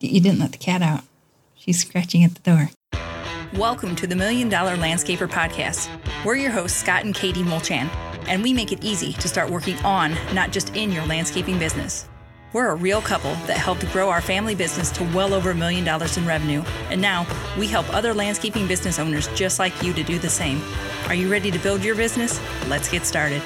You didn't let the cat out. She's scratching at the door. Welcome to the Million Dollar Landscaper Podcast. We're your hosts, Scott and Katie Mulchan, and we make it easy to start working on, not just in your landscaping business. We're a real couple that helped grow our family business to well over a million dollars in revenue, and now we help other landscaping business owners just like you to do the same. Are you ready to build your business? Let's get started.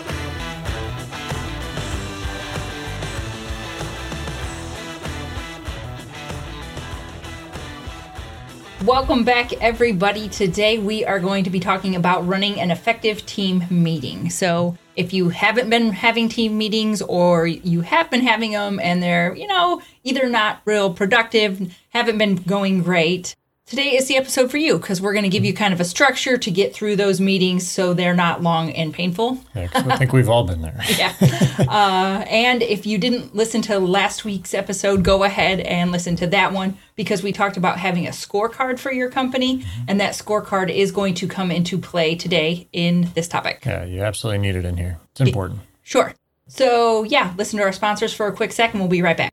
Welcome back, everybody. Today we are going to be talking about running an effective team meeting. So, if you haven't been having team meetings or you have been having them and they're, you know, either not real productive, haven't been going great, today is the episode for you because we're going to give you kind of a structure to get through those meetings so they're not long and painful. Yeah, I think we've all been there. yeah. Uh, and if you didn't listen to last week's episode, go ahead and listen to that one because we talked about having a scorecard for your company, and that scorecard is going to come into play today in this topic. Yeah, you absolutely need it in here. It's important. Sure. So, yeah, listen to our sponsors for a quick second. We'll be right back.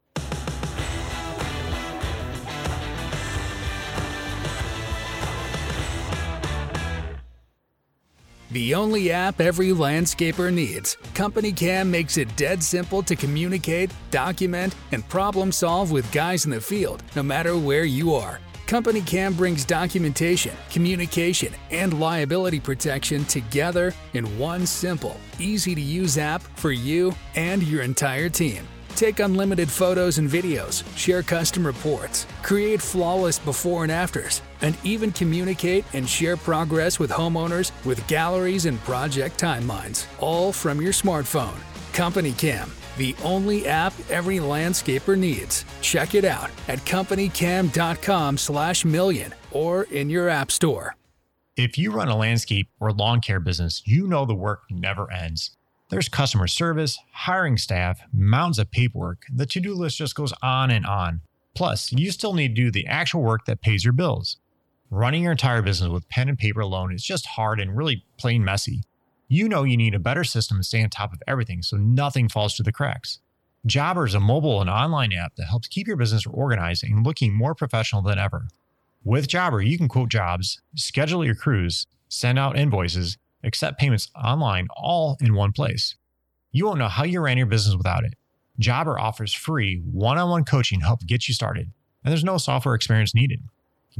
The only app every landscaper needs. Company Cam makes it dead simple to communicate, document, and problem solve with guys in the field, no matter where you are. Company Cam brings documentation, communication, and liability protection together in one simple, easy to use app for you and your entire team. Take unlimited photos and videos, share custom reports, create flawless before and afters, and even communicate and share progress with homeowners with galleries and project timelines, all from your smartphone. Company Cam, the only app every landscaper needs. Check it out at companycam.com/million or in your app store. If you run a landscape or lawn care business, you know the work never ends. There's customer service, hiring staff, mounds of paperwork. The to do list just goes on and on. Plus, you still need to do the actual work that pays your bills. Running your entire business with pen and paper alone is just hard and really plain messy. You know you need a better system to stay on top of everything so nothing falls through the cracks. Jobber is a mobile and online app that helps keep your business organized and looking more professional than ever. With Jobber, you can quote jobs, schedule your crews, send out invoices, accept payments online all in one place. You won't know how you ran your business without it. Jobber offers free one on one coaching to help get you started, and there's no software experience needed.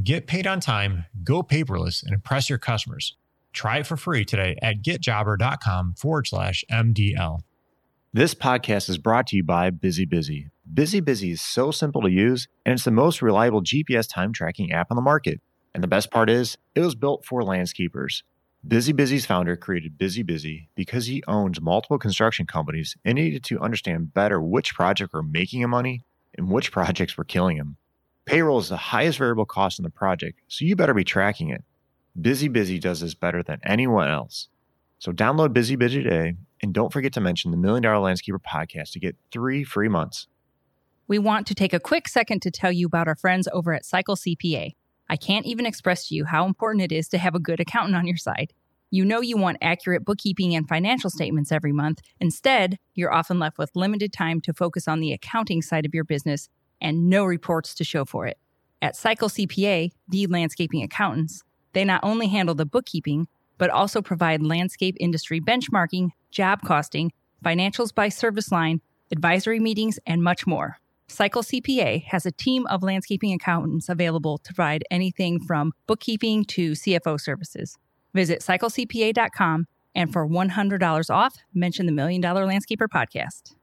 Get paid on time, go paperless, and impress your customers. Try it for free today at getjobber.com forward slash MDL. This podcast is brought to you by Busy Busy. Busy Busy is so simple to use, and it's the most reliable GPS time tracking app on the market. And the best part is, it was built for landscapers. Busy Busy's founder created Busy Busy because he owns multiple construction companies and needed to understand better which projects were making him money and which projects were killing him. Payroll is the highest variable cost in the project, so you better be tracking it. Busy Busy does this better than anyone else. So download Busy Busy today and don't forget to mention the Million Dollar Landscaper podcast to get three free months. We want to take a quick second to tell you about our friends over at Cycle CPA. I can't even express to you how important it is to have a good accountant on your side. You know you want accurate bookkeeping and financial statements every month. Instead, you're often left with limited time to focus on the accounting side of your business and no reports to show for it. At Cycle CPA, the landscaping accountants, they not only handle the bookkeeping, but also provide landscape industry benchmarking, job costing, financials by service line, advisory meetings, and much more. Cycle CPA has a team of landscaping accountants available to provide anything from bookkeeping to CFO services. Visit cyclecpa.com and for $100 off, mention the Million Dollar Landscaper podcast.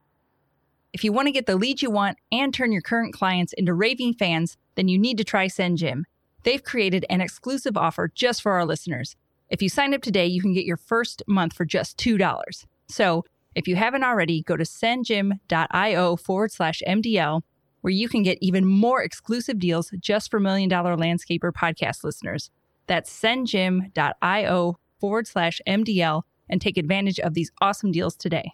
If you want to get the leads you want and turn your current clients into raving fans, then you need to try SendJim. They've created an exclusive offer just for our listeners. If you sign up today, you can get your first month for just $2. So if you haven't already, go to sendjim.io forward slash MDL, where you can get even more exclusive deals just for Million Dollar Landscaper podcast listeners. That's sendjim.io forward slash MDL and take advantage of these awesome deals today.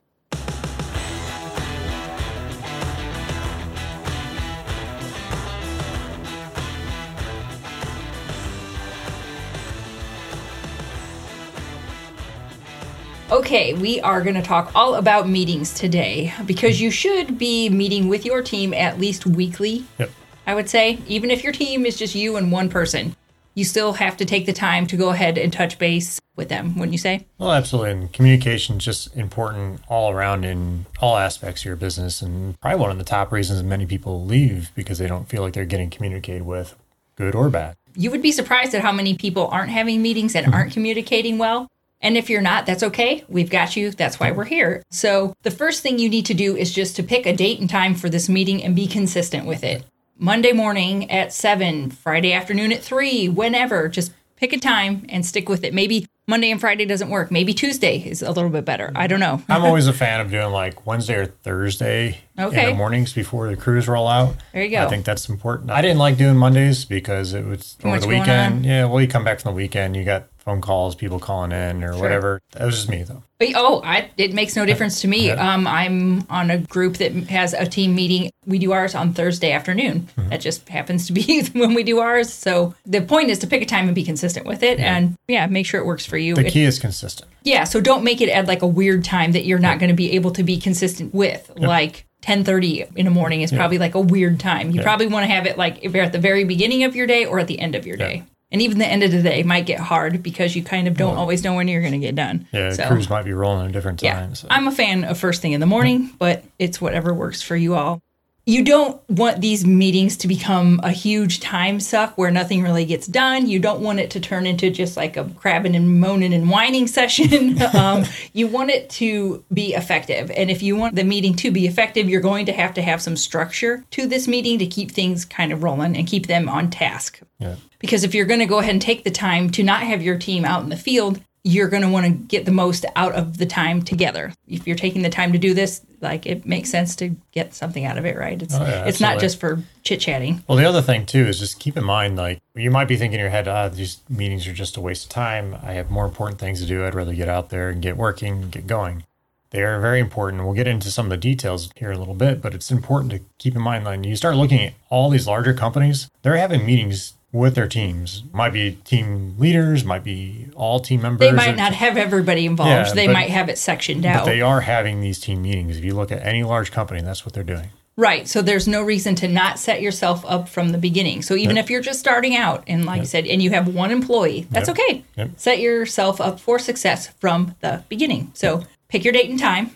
Okay, we are going to talk all about meetings today because you should be meeting with your team at least weekly. Yep. I would say. Even if your team is just you and one person, you still have to take the time to go ahead and touch base with them, wouldn't you say? Well, absolutely. And communication is just important all around in all aspects of your business. And probably one of the top reasons many people leave because they don't feel like they're getting communicated with, good or bad. You would be surprised at how many people aren't having meetings and aren't communicating well. And if you're not, that's okay. We've got you. That's why we're here. So, the first thing you need to do is just to pick a date and time for this meeting and be consistent with it. Monday morning at 7, Friday afternoon at 3, whenever, just pick a time and stick with it. Maybe Monday and Friday doesn't work. Maybe Tuesday is a little bit better. I don't know. I'm always a fan of doing like Wednesday or Thursday in Okay. the mornings before the crews roll out. There you go. I think that's important. I didn't like doing Mondays because it was over the weekend. Yeah, well, you come back from the weekend, you got phone calls, people calling in or whatever. That was just me though. But, oh, I, it makes no difference to me. Um, I'm on a group that has a team meeting. We do ours on Thursday afternoon. Mm-hmm. That just happens to be when we do ours. So the point is to pick a time and be consistent with it, and yeah, make sure it works for you. The It- key is consistent. yeah, so don't make it at like a weird time that you're not going to be able to be consistent with. Like 10:30 in the morning is probably like a weird time. You probably want to have it like if you're at the very beginning of your day or at the end of your day. And even the end of the day might get hard because you kind of don't always know when you're going to get done. Yeah, So- crews might be rolling at different yeah. times. so. I'm a fan of first thing in the morning, but it's whatever works for you all. You don't want these meetings to become a huge time suck where nothing really gets done. You don't want it to turn into just like a crabbing and moaning and whining session. um, you want it to be effective. And if you want the meeting to be effective, you're going to have to have some structure to this meeting to keep things kind of rolling and keep them on task. yeah. Because if you're going to go ahead and take the time to not have your team out in the field, you're going to want to get the most out of the time together. If you're taking the time to do this, like it makes sense to get something out of it, right? It's Oh, yeah, it's not just for chit chatting. Well, the other thing too is just keep in mind, like you might be thinking in your head, ah, these meetings are just a waste of time. I have more important things to do. I'd rather get out there and get working, and get going. They are very important. We'll get into some of the details here in a little bit, but it's important to keep in mind when you start looking at all these larger companies, they're having meetings with their teams. Might be team leaders, might be all team members. They might not have everybody involved. Yeah, they but- might have it sectioned out. but they are having these team meetings. If you look at any large company, that's what they're doing. Right. So there's no reason to not set yourself up from the beginning. So even if you're just starting out and like I said, and you have one employee, that's Yep. okay. Yep. Set yourself up for success from the beginning. So pick your date and time.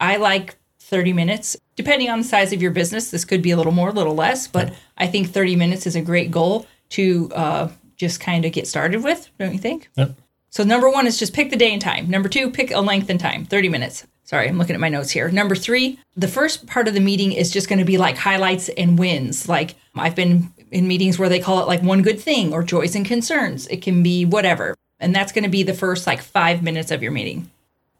I like 30 minutes. Depending on the size of your business, this could be a little more, a little less, but I think 30 minutes is a great goal to uh, just kind of get started with, don't you think? Yep. So number one is just pick the day and time. Number two, pick a length and time, 30 minutes. Sorry, I'm looking at my notes here. Number three, the first part of the meeting is just going to be like highlights and wins. Like I've been in meetings where they call it like one good thing or joys and concerns. It can be whatever. And that's going to be the first like five minutes of your meeting.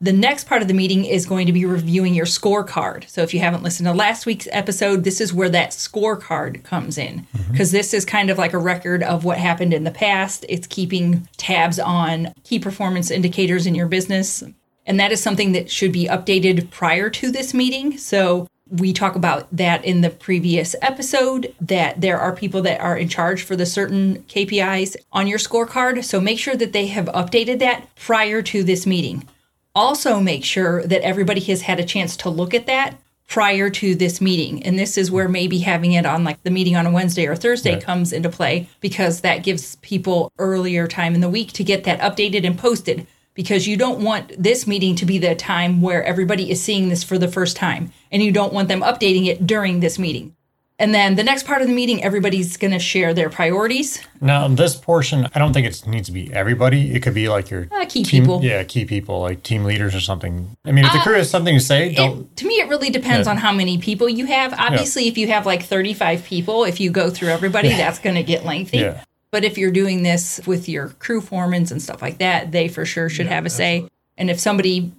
The next part of the meeting is going to be reviewing your scorecard. So if you haven't listened to last week's episode, this is where that scorecard comes in mm-hmm. because this is kind of like a record of what happened in the past. It's keeping tabs on key performance indicators in your business. And that is something that should be updated prior to this meeting. So we talk about that in the previous episode that there are people that are in charge for the certain KPIs on your scorecard. So make sure that they have updated that prior to this meeting. Also, make sure that everybody has had a chance to look at that prior to this meeting. And this is where maybe having it on like the meeting on a Wednesday or Thursday comes into play because that gives people earlier time in the week to get that updated and posted. Because you don't want this meeting to be the time where everybody is seeing this for the first time, and you don't want them updating it during this meeting. And then the next part of the meeting, everybody's going to share their priorities. Now, this portion, I don't think it needs to be everybody. It could be like your Uh, key team, people. Uh, Yeah, key people, like team leaders or something. I mean, if the crew has something to say, don't. It, to me, it really depends Yeah. on how many people you have. Obviously, if you have like 35 people, if you go through everybody, that's going to get lengthy. Yeah. But if you're doing this with your crew foremans and stuff like that, they for sure should have a say. And if somebody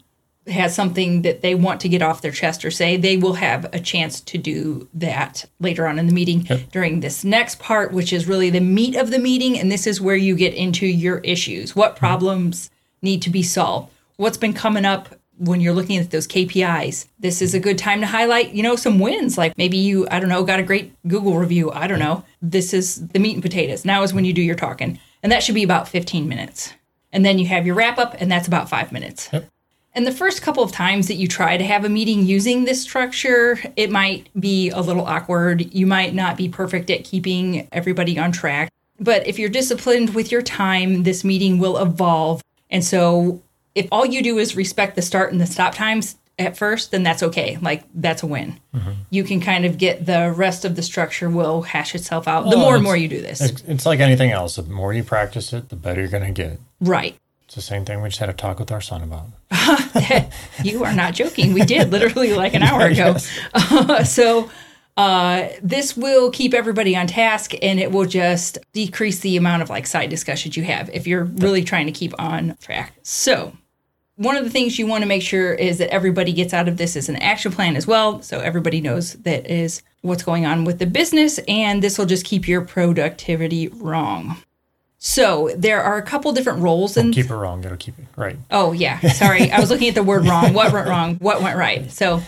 has something that they want to get off their chest or say, they will have a chance to do that later on in the meeting during this next part, which is really the meat of the meeting. And this is where you get into your issues. What mm-hmm. problems need to be solved? What's been coming up when you're looking at those KPIs? This is a good time to highlight, you know, some wins. Like maybe you, I don't know, got a great Google review. I don't know. This is the meat and potatoes. Now is when you do your talking. And that should be about 15 minutes. And then you have your wrap up, and that's about five minutes. And the first couple of times that you try to have a meeting using this structure, it might be a little awkward. You might not be perfect at keeping everybody on track. But if you're disciplined with your time, this meeting will evolve. And so if all you do is respect the start and the stop times at first, then that's okay. Like that's a win. Mm-hmm. You can kind of get the rest of the structure will hash itself out. the more and more you do this. It's, it's like anything else. The more you practice it, the better you're going to get. Right. It's the same thing we just had a talk with our son about. you are not joking. We did literally like an hour ago. Uh, so uh, this will keep everybody on task and it will just decrease the amount of like side discussions you have if you're really trying to keep on track. So one of the things you want to make sure is that everybody gets out of this is an action plan as well. So everybody knows that is what's going on with the business, and this will just keep your productivity wrong. So there are a couple different roles and keep it wrong. It'll keep it right. Oh yeah, sorry, I was looking at the word wrong. What went wrong? What went right? So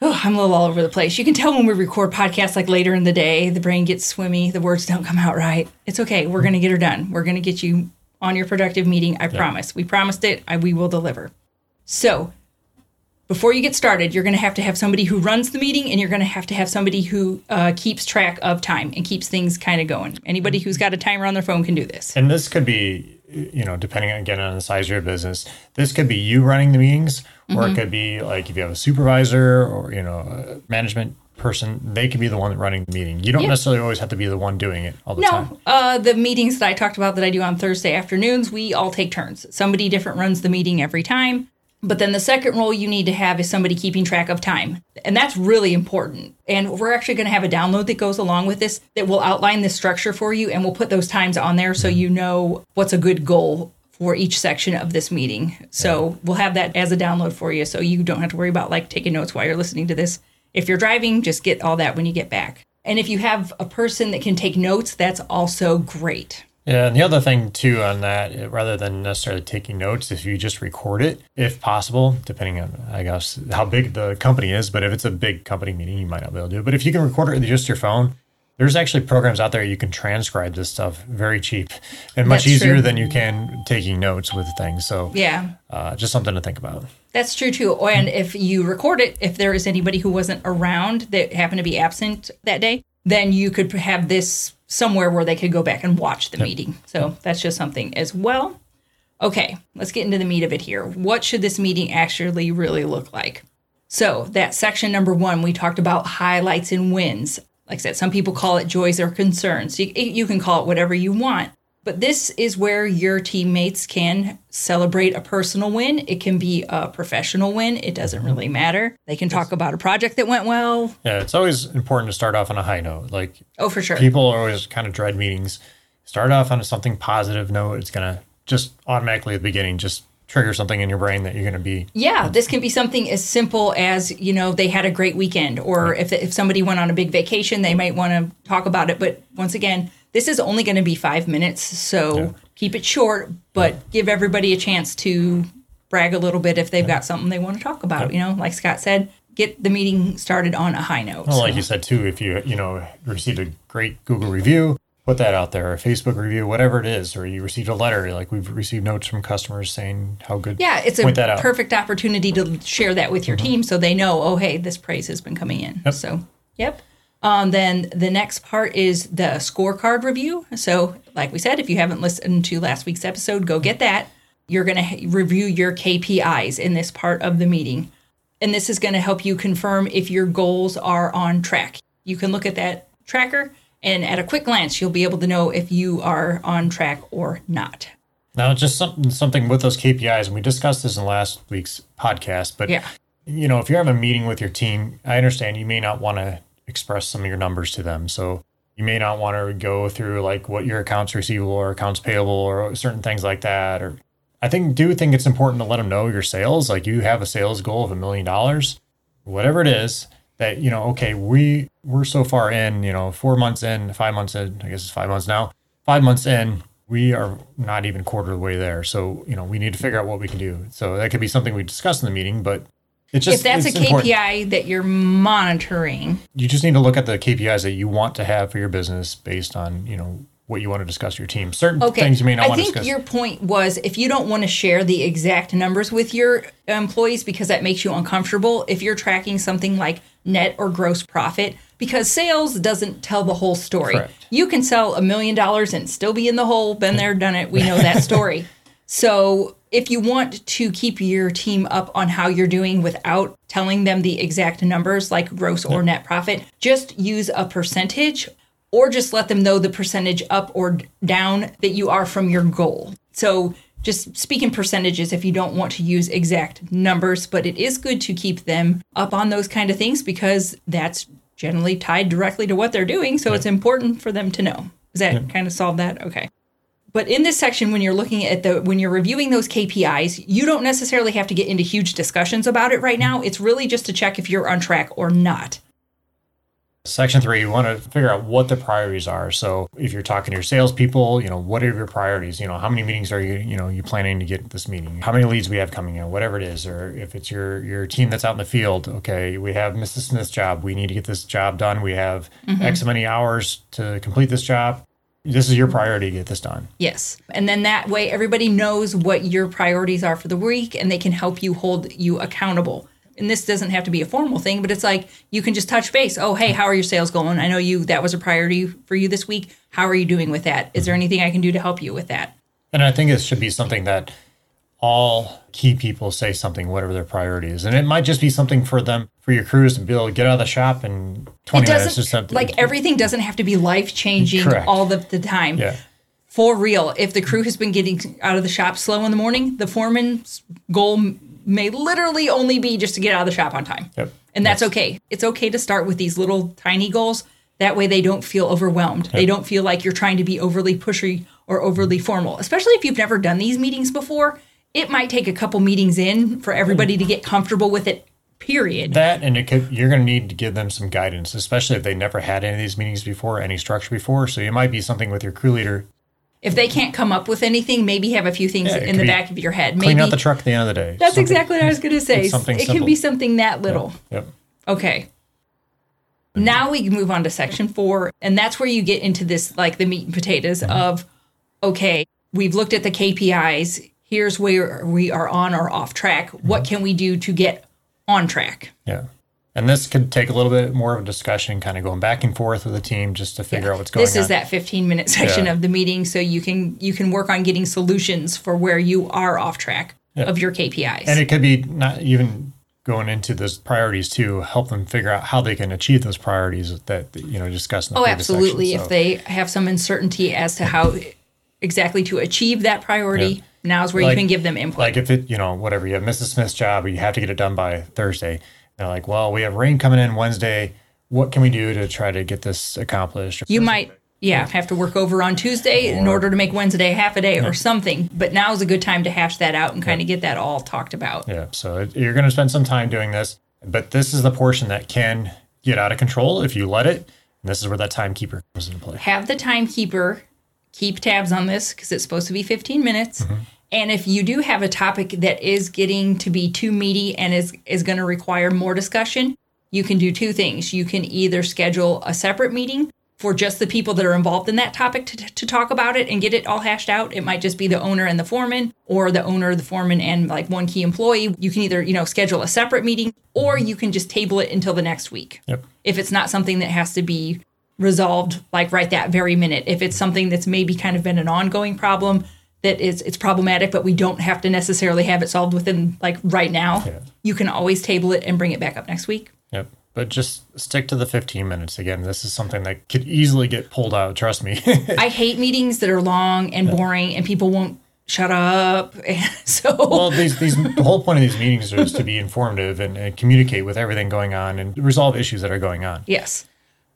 oh, I'm a little all over the place. You can tell when we record podcasts like later in the day, the brain gets swimmy, the words don't come out right. It's okay. We're gonna get her done. We're gonna get you on your productive meeting. I promise. We promised it. I, we will deliver. So, before you get started, you're going to have to have somebody who runs the meeting and you're going to have to have somebody who uh, keeps track of time and keeps things kind of going. Anybody who's got a timer on their phone can do this. And this could be, you know, depending again on the size of your business, this could be you running the meetings, or mm-hmm. it could be like if you have a supervisor or, you know, management person, they can be the one running the meeting. You don't necessarily always have to be the one doing it all the no, time. No, uh, the meetings that I talked about that I do on Thursday afternoons, we all take turns. Somebody different runs the meeting every time. But then the second role you need to have is somebody keeping track of time. And that's really important. And we're actually going to have a download that goes along with this that will outline this structure for you and we'll put those times on there so mm-hmm. you know what's a good goal for each section of this meeting. So yeah. we'll have that as a download for you so you don't have to worry about like taking notes while you're listening to this. If you're driving, just get all that when you get back. And if you have a person that can take notes, that's also great. Yeah, and the other thing too on that, rather than necessarily taking notes, if you just record it, if possible, depending on I guess how big the company is. But if it's a big company meeting, you might not be able to do it. But if you can record it with just your phone, there's actually programs out there you can transcribe this stuff very cheap and much That's easier true. than you can taking notes with things. So yeah, uh, just something to think about. That's true too. And if you record it, if there is anybody who wasn't around that happened to be absent that day, then you could have this somewhere where they could go back and watch the yep. meeting. So that's just something as well. Okay, let's get into the meat of it here. What should this meeting actually really look like? So, that section number one, we talked about highlights and wins. Like I said, some people call it joys or concerns. You, you can call it whatever you want. But this is where your teammates can celebrate a personal win. It can be a professional win. It doesn't really matter. They can talk about a project that went well. Yeah, it's always important to start off on a high note. Like, oh, for sure. People always kind of dread meetings. Start off on something positive note. It's going to just automatically at the beginning just trigger something in your brain that you're going to be. Yeah, this can be something as simple as you know they had a great weekend, or right. if if somebody went on a big vacation, they might want to talk about it. But once again, this is only going to be five minutes, so yeah. keep it short, but yeah. give everybody a chance to brag a little bit if they've got something they want to talk about. You know, like Scott said, get the meeting started on a high note. Well, so. like you said too, if you you know received a great Google review, put that out there, a Facebook review, whatever it is, or you received a letter, like we've received notes from customers saying how good. Yeah, it's a perfect opportunity to share that with your mm-hmm. team so they know, oh, hey, this praise has been coming in. Yep. So, yep. Um, then the next part is the scorecard review. So, like we said, if you haven't listened to last week's episode, go get that. You're going to review your KPIs in this part of the meeting. And this is going to help you confirm if your goals are on track. You can look at that tracker, and at a quick glance, you'll be able to know if you are on track or not. Now, just something something with those KPIs, and we discussed this in last week's podcast. But yeah. you know, if you're having a meeting with your team, I understand you may not want to express some of your numbers to them. So you may not want to go through like what your accounts receivable or accounts payable or certain things like that. Or I think do think it's important to let them know your sales. Like you have a sales goal of a million dollars, whatever it is. That you know, okay, we we're so far in, you know, four months in, five months in. I guess it's five months now. Five months in, we are not even quarter of the way there. So you know, we need to figure out what we can do. So that could be something we discuss in the meeting, but just, if that's a KPI important. that you're monitoring, you just need to look at the KPIs that you want to have for your business based on you know what you want to discuss with your team. Certain Okay. things you may not I want to think your point was if you don't want to share the exact numbers with your employees because that makes you uncomfortable, if you're tracking something like net or gross profit, because sales doesn't tell the whole story. Correct. You can sell a million dollars and still be in the hole. Been there, done it. We know that story. So if you want to keep your team up on how you're doing without telling them the exact numbers like gross or net profit, just use a percentage or just let them know the percentage up or down that you are from your goal. So just speak in percentages if you don't want to use exact numbers, but it is good to keep them up on those kind of things because that's generally tied directly to what they're doing. So it's important for them to know. Does that kind of solve that? Okay. But in this section, when you're looking at the, when you're reviewing those KPIs, you don't necessarily have to get into huge discussions about it right now. It's really just to check if you're on track or not. Section three, you want to figure out what the priorities are. So if you're talking to your salespeople, you know, what are your priorities? You know, how many meetings are you, you know, you planning to get this meeting? How many leads we have coming in, whatever it is, or if it's your your team that's out in the field, okay, we have Mrs. Smith's job. We need to get this job done. We have mm-hmm. X many hours to complete this job. This is your priority to get this done. Yes. And then that way everybody knows what your priorities are for the week and they can help you hold you accountable. And this doesn't have to be a formal thing, but it's like you can just touch base. Oh, hey, how are your sales going? I know you that was a priority for you this week. How are you doing with that? Is there anything I can do to help you with that? And I think it should be something that all key people say something, whatever their priority is. And it might just be something for them, for your crews to be able to get out of the shop in 20 it minutes or something. like everything doesn't have to be life changing all the, the time. Yeah. For real, if the crew has been getting out of the shop slow in the morning, the foreman's goal may literally only be just to get out of the shop on time. Yep. And that's okay. It's okay to start with these little tiny goals. That way they don't feel overwhelmed. They don't feel like you're trying to be overly pushy or overly formal, especially if you've never done these meetings before. It might take a couple meetings in for everybody to get comfortable with it, period. That and it could you're going to need to give them some guidance, especially if they never had any of these meetings before, any structure before. So it might be something with your crew leader. If they can't come up with anything, maybe have a few things Yeah, in the back of your head. Clean out the truck at the end of the day. that's Something- exactly what I was going to say. Something it can be something that little. Yep. Okay. Now we move on to section four, and that's where you get into this like the meat and potatoes mm-hmm. of okay, we've looked at the KPIs. Here's where we are on or off track. What mm-hmm. can we do to get on track? Yeah. And this could take a little bit more of a discussion, kind of going back and forth with the team just to figure out what's going on. this on. is that 15 minute section Yeah. of the meeting, so you can you can work on getting solutions for where you are off track of your KPIs. And it could be not even going into those priorities to help them figure out how they can achieve those priorities that you know discussed in the Oh, absolutely. section. If they have some uncertainty as to how exactly to achieve that priority, Yeah. Now's where Like- you can give them input. like if it you know whatever you have Mrs. Smith's job, you have to get it done by Thursday. They're like, well, we have rain coming in Wednesday. What can we do to try to get this accomplished? you might, yeah, have to work over on Tuesday in order to make Wednesday half a day or something. But now is a good time to hash that out and kind of get that all talked about. Yeah, so it, you're going to spend some time doing this, but this is the portion that can get out of control if you let it. And this is where that timekeeper comes into play. Have the timekeeper keep tabs on this because it's supposed to be 15 minutes. Mm-hmm. And if you do have a topic that is getting to be too meaty and is, is going to require more discussion, you can do two things. You can either schedule a separate meeting for just the people that are involved in that topic to, to talk about it and get it all hashed out. It might just be the owner and the foreman, or the owner, the foreman, and like one key employee. You can either, you know, schedule a separate meeting or you can just table it until the next week. Yep. If it's not something that has to be resolved like right that very minute. If it's something that's maybe kind of been an ongoing problem that is it's problematic, but we don't have to necessarily have it solved within like right now, Yeah. you can always table it and bring it back up next week. Yep. But just stick to the 15 minutes. Again, this is something that could easily get pulled out. Trust me. I hate meetings that are long and boring and people won't shut up. so well, these, these, the whole point of these meetings is to be informative and, and communicate with everything going on and resolve issues that are going on. Yes.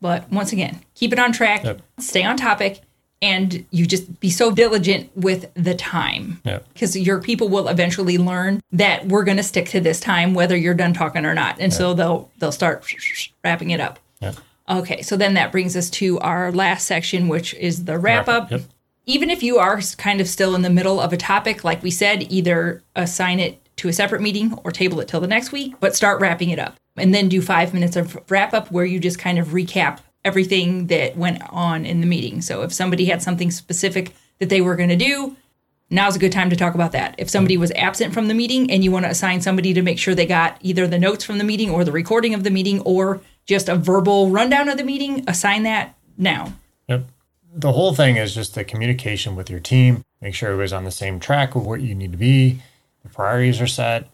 But once again, keep it on track, Yep. stay on topic, and you just be so diligent with the time. Yep. Because your people will eventually learn that we're going to stick to this time, whether you're done talking or not. And so they'll they'll start wrapping it up. Yep. Okay, so then that brings us to our last section, which is the wrap up. Yep. Even if you are kind of still in the middle of a topic, like we said, either assign it to a separate meeting or table it till the next week, but start wrapping it up. And then do five minutes of wrap up where you just kind of recap everything that went on in the meeting. So if somebody had something specific that they were going to do, now's a good time to talk about that. If somebody was absent from the meeting and you want to assign somebody to make sure they got either the notes from the meeting or the recording of the meeting or just a verbal rundown of the meeting, assign that now. Yep. The whole thing is just the communication with your team. Make sure everybody's on the same track with what you need to be. Priorities are set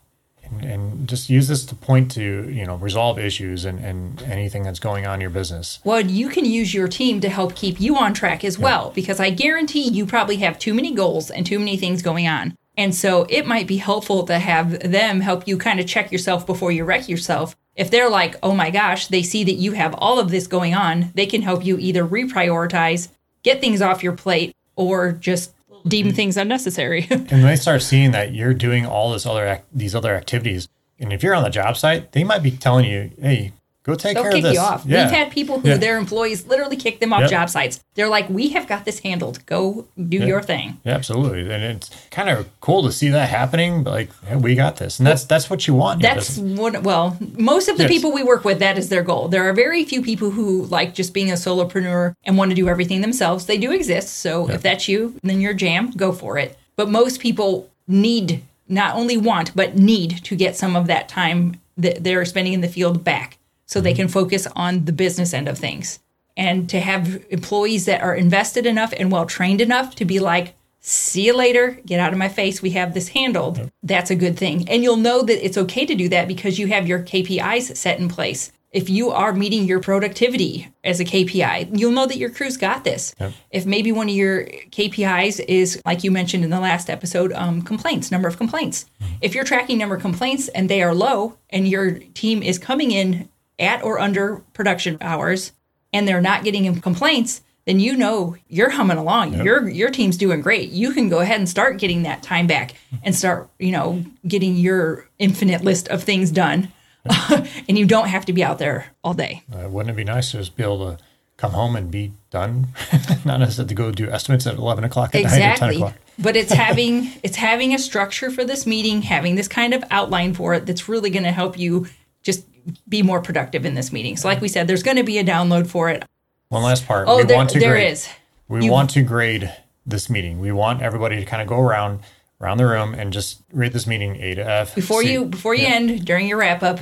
and, and just use this to point to you know resolve issues and, and anything that's going on in your business. Well you can use your team to help keep you on track as well because i guarantee you probably have too many goals and too many things going on. And so it might be helpful to have them help you kind of check yourself before you wreck yourself. If they're like oh my gosh they see that you have all of this going on they can help you either reprioritize get things off your plate or just deem mm-hmm. things unnecessary. and they start seeing that you're doing all this other ac- these other activities, and if you're on the job site, they might be telling you, "Hey, go take They'll care kick of this." you off. Yeah. We've had people who Yeah. their employees literally kick them off Yep. job sites. They're like, "We have got this handled. Go do your thing." Yeah, absolutely, and it's kind of cool to see that happening. But like, hey, we got this, and that's that's what you want. That's what. Well, most of the Yes. people we work with, that is their goal. There are very few people who like just being a solopreneur and want to do everything themselves. They do exist. So if that's you, then your jam, go for it. But most people need not only want but need to get some of that time that they're spending in the field back, so they mm-hmm. can focus on the business end of things. And to have employees that are invested enough and well trained enough to be like, see you later, get out of my face, we have this handled, mm-hmm. that's a good thing. And you'll know that it's okay to do that because you have your KPIs set in place. If you are meeting your productivity as a KPI, you'll know that your crew's got this. If maybe one of your KPIs is, like you mentioned in the last episode, um, complaints, number of complaints. Mm-hmm. If you're tracking number of complaints and they are low and your team is coming in at or under production hours and they're not getting in complaints, then you know you're humming along. Your your team's doing great. You can go ahead and start getting that time back and start, you know, getting your infinite list of things done. and you don't have to be out there all day. Uh, wouldn't it be nice to just be able to come home and be done, not necessarily to go do estimates at eleven o'clock at night or ten Exactly. o'clock? But it's having it's having a structure for this meeting, having this kind of outline for it that's really going to help you just be more productive in this meeting. So like we said, there's going to be a download for it. One last part. Oh, we there, want to there grade. is. We You- want to grade this meeting. We want everybody to kind of go around around the room and just rate this meeting A to F. Before See- you before you end during your wrap up,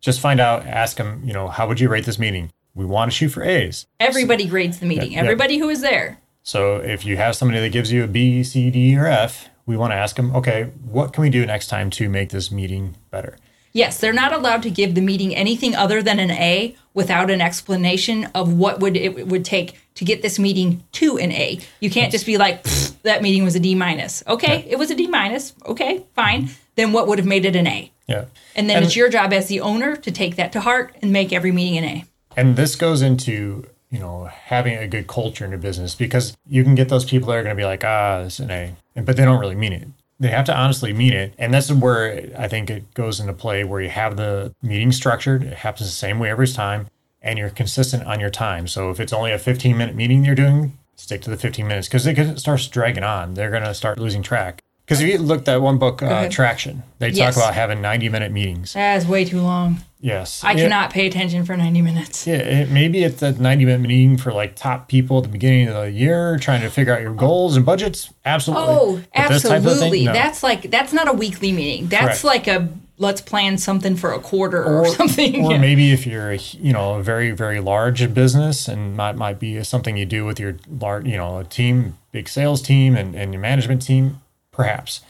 just find out, ask them, you know, how would you rate this meeting? We want to shoot for A's. everybody grades the meeting. yeah. Everybody who is there. So if you have somebody that gives you a B, C, D, or F, we want to ask them, okay, what can we do next time to make this meeting better? Yes, they're not allowed to give the meeting anything other than an A without an explanation of what would it would take to get this meeting to an A. You can't just be like that meeting was a D minus. Okay, it was a D minus. Okay, fine. Then what would have made it an A? Yeah. And then And- it's your job as the owner to take that to heart and make every meeting an A. And this goes into, you know, having a good culture in your business because you can get those people that are going to be like, ah, this is an A, but they don't really mean it. They have to honestly mean it. And this is where I think it goes into play where you have the meeting structured. It happens the same way every time and you're consistent on your time. So if it's only a 15 minute meeting you're doing, stick to the 15 minutes because it starts dragging on. They're going to start losing track. Because if you look at one book, uh. Traction, they Yes. talk about having 90 minute meetings. That is way too long. Yes. I Yeah. cannot pay attention for 90 minutes. Yeah, it, maybe it's a 90 minute meeting for like top people at the beginning of the year trying to figure out your goals and budgets. Absolutely. Oh, But of thing, absolutely. no. That's like that's not a weekly meeting. That's Correct. like a let's plan something for a quarter or, something. Or Yeah. maybe if you're a you know a very very large business and might might be something you do with your large you know a team, big sales team and, and your management team, perhaps.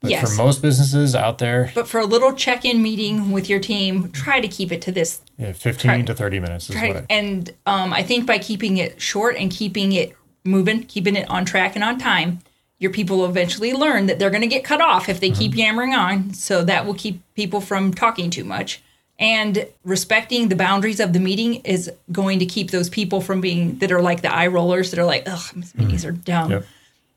But Yes. for most businesses out there, But for a little check-in meeting with your team, try to keep it to this. yeah, 15 Try- to 30 minutes is Try, what I, and um, I think by keeping it short and keeping it moving, keeping it on track and on time, your people will eventually learn that they're going to get cut off if they keep yammering on. So that will keep people from talking too much. And respecting the boundaries of the meeting is going to keep those people from being that are like the eye rollers that are like, ugh, these meetings are dumb. Yep.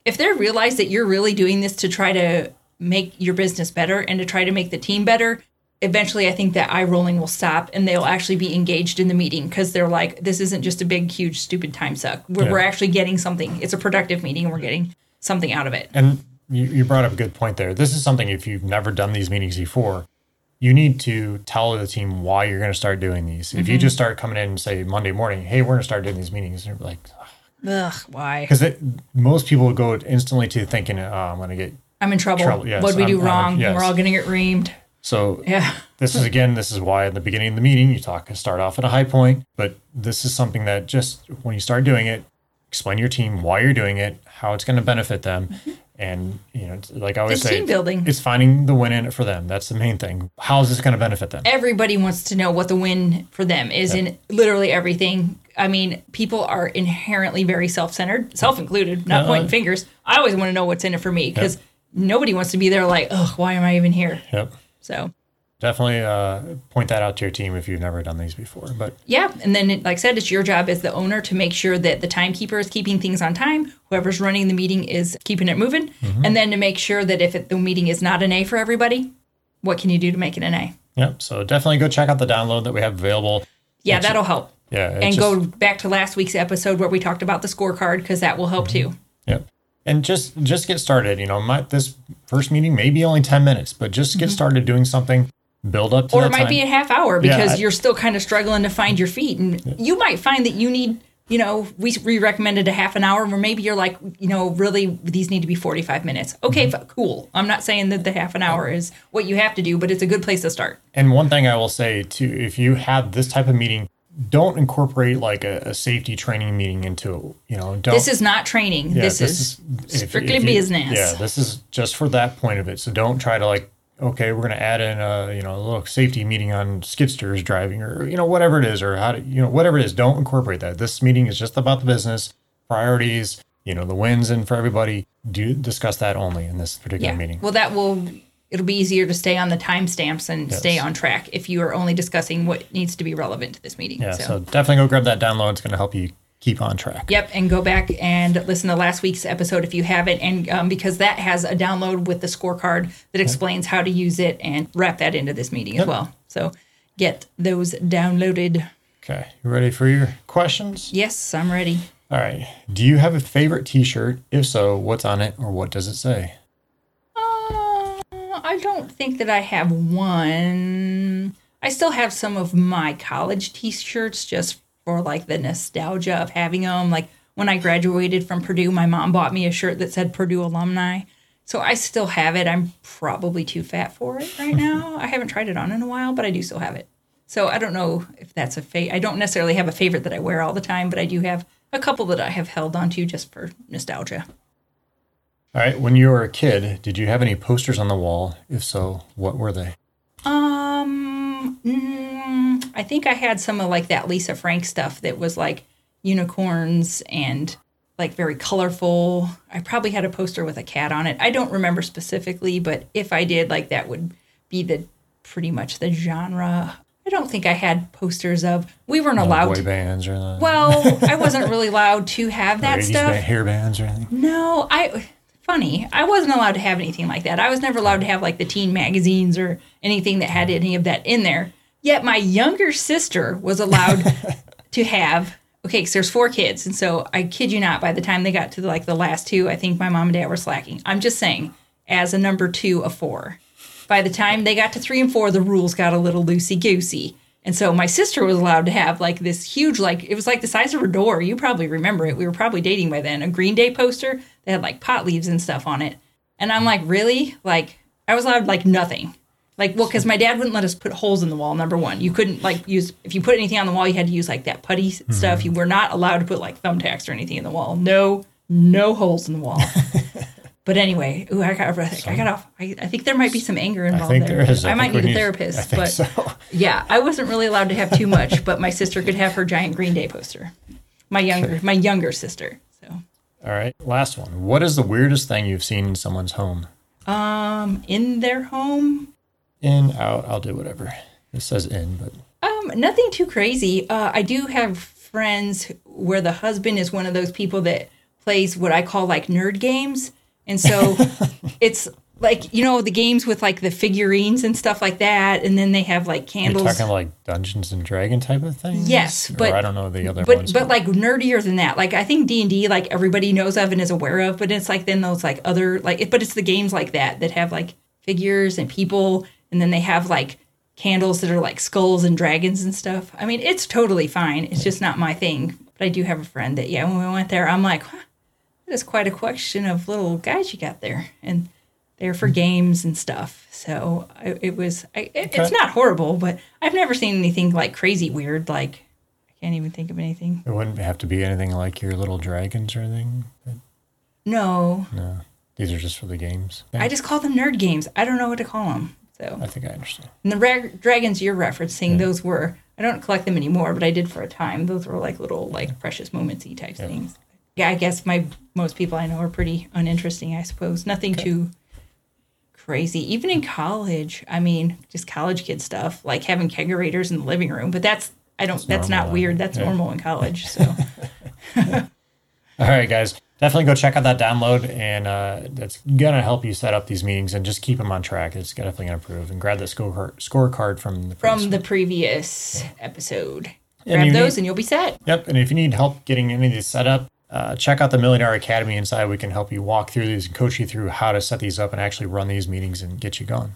if they realize that you're really doing this to try to make your business better and to try to make the team better, eventually I think that eye rolling will stop and they'll actually be engaged in the meeting because they're like, this isn't just a big, huge, stupid time suck. We're, Yeah. we're actually getting something. It's a productive meeting and we're getting something out of it. And you, you brought up a good point there. This is something if you've never done these meetings before, you need to tell the team why you're going to start doing these. If you mm-hmm. just start coming in and say Monday morning, hey, we're going to start doing these meetings, they're like, Ugh, why? because most people go instantly to thinking, oh, I'm going to get I'm in trouble. Trouble, yes, What'd we do I'm- I'm- wrong? yes. We're all going to get reamed. so. Yeah. This is again, this is why in the beginning of the meeting you talk and start off at a high point, but this is something that just when you start doing it, explain to your team why you're doing it, how it's going to benefit them, and you know, like I always It's say, team building. It's finding the win in it for them. That's the main thing. How is this going to benefit them? Everybody wants to know what the win for them is in literally everything. I mean, people are inherently very self centered, self included, not Uh, pointing fingers. I always want to know what's in it for me because nobody wants to be there like, ugh, why am I even here? Yep. So, Definitely uh, point that out to your team if you've never done these before. But yeah. And then, like I said, it's your job as the owner to make sure that the timekeeper is keeping things on time, whoever's running the meeting is keeping it moving, Mm-hmm. and then to make sure that if it, the meeting is not an A for everybody, what can you do to make it an A? yep. So definitely go check out the download that we have available. Yeah, that'll help. Yeah. and just- go back to last week's episode where we talked about the scorecard because that will help too. Yep. And just just get started. You know, my, this first meeting may be only ten minutes, but just get started doing something. Build up to Mm-hmm. Or it might time. be a half hour Yeah, because I- you're still kind of struggling to find your feet. And you might find that you need, you know, we, we recommended a half an hour, or maybe you're like, you know, really these need to be 45 minutes. Okay, Mm-hmm. f- cool. I'm not saying that the half an hour is what you have to do, but it's a good place to start. And one thing I will say too, if you have this type of meeting, don't incorporate like a, a safety training meeting into. You know, don't. This is not training. yeah, this, is, if- strictly if you- business. Yeah, this is just for that point of it. So don't try to like, okay, we're going to add in a you know a little safety meeting on skid steers driving or you know whatever it is or how to you know whatever it is. Don't incorporate that. This meeting is just about the business priorities. You know the wins and for everybody. Do discuss that only in this particular Yeah. meeting. Well, that will. It'll be easier to stay on the timestamps and stay on track if you are only discussing what needs to be relevant to this meeting. yeah, so definitely go grab that download. It's going to help you keep on track. Yep, and go back and listen to last week's episode if you haven't, and um, because that has a download with the scorecard that explains how to use it and wrap that into this meeting as well. So get those downloaded. Okay, you ready for your questions? Yes, I'm ready. All right. Do you have a favorite T-shirt? If so, what's on it or what does it say? I don't think that I have one. I still have some of my college T-shirts just for like the nostalgia of having them. Like when I graduated from Purdue, my mom bought me a shirt that said Purdue alumni. So I still have it. I'm probably too fat for it right now. I haven't tried it on in a while, but I do still have it. So I don't know if that's a fa- I don't necessarily have a favorite that I wear all the time, but I do have a couple that I have held onto just for nostalgia. All right. When you were a kid, did you have any posters on the wall? If so, what were they? Um, mm, I think I had some of like that Lisa Frank stuff that was like unicorns and like very colorful. I probably had a poster with a cat on it. I don't remember specifically, but if I did, like that would be the pretty much the genre. I don't think I had posters of. We weren't No allowed. boy to, bands or the well, I wasn't really allowed to have that 80s stuff. band, hair bands or anything? No, I funny. I wasn't allowed to have anything like that. I was never allowed to have like the teen magazines or anything that had any of that in there. Yet my younger sister was allowed to have okay, because there's four kids, and so I kid you not, by the time they got to like the last two, I think my mom and dad were slacking. I'm just saying, as a number two of four. By the time they got to three and four, the rules got a little loosey goosey. And so my sister was allowed to have like this huge, like it was like the size of her door. You probably remember it. We were probably dating by then. A Green Day poster that had like pot leaves and stuff on it. And I'm like, really? Like I was allowed like nothing. Like, well, because my dad wouldn't let us put holes in the wall. Number one, you couldn't like use if you put anything on the wall, you had to use like that putty stuff. Mm-hmm. You were not allowed to put like thumbtacks or anything in the wall. No, no holes in the wall. but anyway, ooh, I got I got off. I, I think there might be some anger I involved think there. there is. I, might think we need a therapist, I think but so. yeah, I wasn't really allowed to have too much. but my sister could have her giant Green Day poster. My younger, my younger sister. So, All right. Last one. What is the weirdest thing you've seen in someone's home? um, in their home, In, out, I'll do whatever. It says in, but Um, nothing too crazy. Uh, I do have friends where the husband is one of those people that plays what I call like nerd games, and so it's like you know the games with like the figurines and stuff like that, and then they have like candles. you're talking like Dungeons and Dragon type of thing. Yes, but- or I don't know the other but ones. but like nerdier than that. Like I think D and D like everybody knows of and is aware of, but it's like then those like other like it, but it's the games like that that have like figures and people, and then they have like candles that are like skulls and dragons and stuff. I mean, it's totally fine. It's just not my thing. But I do have a friend that, yeah, when we went there, I'm like, huh, is quite a collection of little guys you got there. And they're for games and stuff. So I, it was, I, it, it's not horrible, but I've never seen anything like crazy weird. Like, I can't even think of anything. It wouldn't have to be anything like your little dragons or anything. No, No, these are just for the games. I just call them nerd games. I don't know what to call them. So I think I understand. And the ra- dragons you're referencing, those were I don't collect them anymore, but I did for a time. Those were like little like precious momentsy type things. Yeah, I guess my most people I know are pretty uninteresting. I suppose nothing too crazy. Even in college, I mean, just college kid stuff like having kegerators in the living room. But that's I don't. That's, not weird. That's yeah. normal in college. So All right, guys. Definitely go check out that download, and uh, that's gonna help you set up these meetings and just keep them on track. It's definitely gonna improve. And grab that scorecard scorecard from the from previous the previous episode, And grab those need- and you'll be set. Yep. And if you need help getting any of these set up, uh, check out the Millionaire Academy inside. We can help you walk through these and coach you through how to set these up and actually run these meetings and get you going.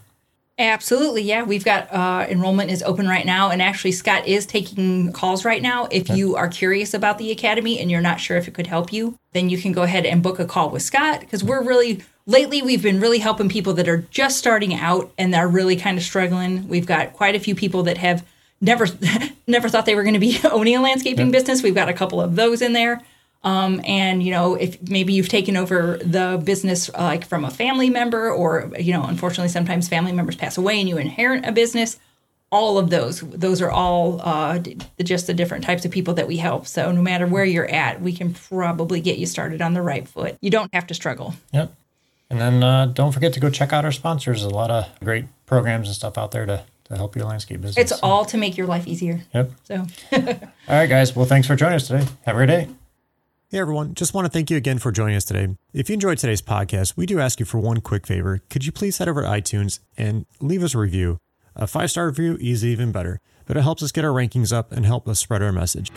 Absolutely, yeah. We've got uh, enrollment is open right now, and actually Scott is taking calls right now. If you are curious about the academy and you're not sure if it could help you, then you can go ahead and book a call with Scott because we're really lately we've been really helping people that are just starting out and they're really kind of struggling. We've got quite a few people that have never never thought they were going to be owning a landscaping business. We've got a couple of those in there. Um, and you know, if maybe you've taken over the business uh, like from a family member, or you know, unfortunately, sometimes family members pass away and you inherit a business. All of those, those are all uh, just the different types of people that we help. So no matter where you're at, we can probably get you started on the right foot. You don't have to struggle. Yep. And then uh, don't forget to go check out our sponsors. There's a lot of great programs and stuff out there to, to help your landscape business. It's all to make your life easier. Yep. So All right, guys. Well, thanks for joining us today. Have a great day. Hey everyone, just want to thank you again for joining us today. If you enjoyed today's podcast, we do ask you for one quick favor. Could you please head over to iTunes and leave us a review? A five star review is even better, but it helps us get our rankings up and help us spread our message.